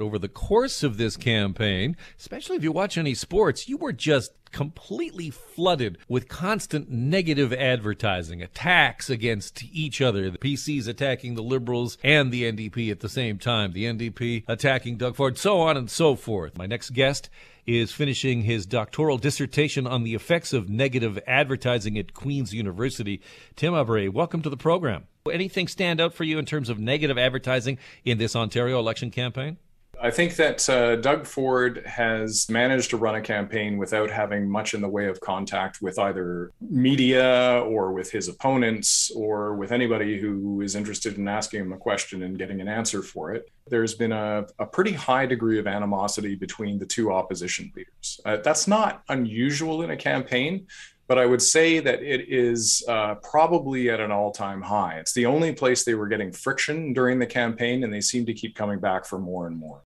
Over the course of this campaign, especially if you watch any sports, you were just completely flooded with constant negative advertising, attacks against each other. The PCs attacking the Liberals and the NDP at the same time, the NDP attacking Doug Ford, so on and so forth. My next guest is finishing his doctoral dissertation on the effects of negative advertising at Queen's University. Tim Abray, welcome to the program. Anything stand out for you in terms of negative advertising in this Ontario election campaign? I think that uh, Doug Ford has managed to run a campaign without having much in the way of contact with either media or with his opponents or with anybody who is interested in asking him a question and getting an answer for it. There's been a, a pretty high degree of animosity between the two opposition leaders. Uh, that's not unusual in a campaign, but I would say that it is uh, probably at an all time high. It's the only place they were getting friction during the campaign, and they seem to keep coming back for more and more.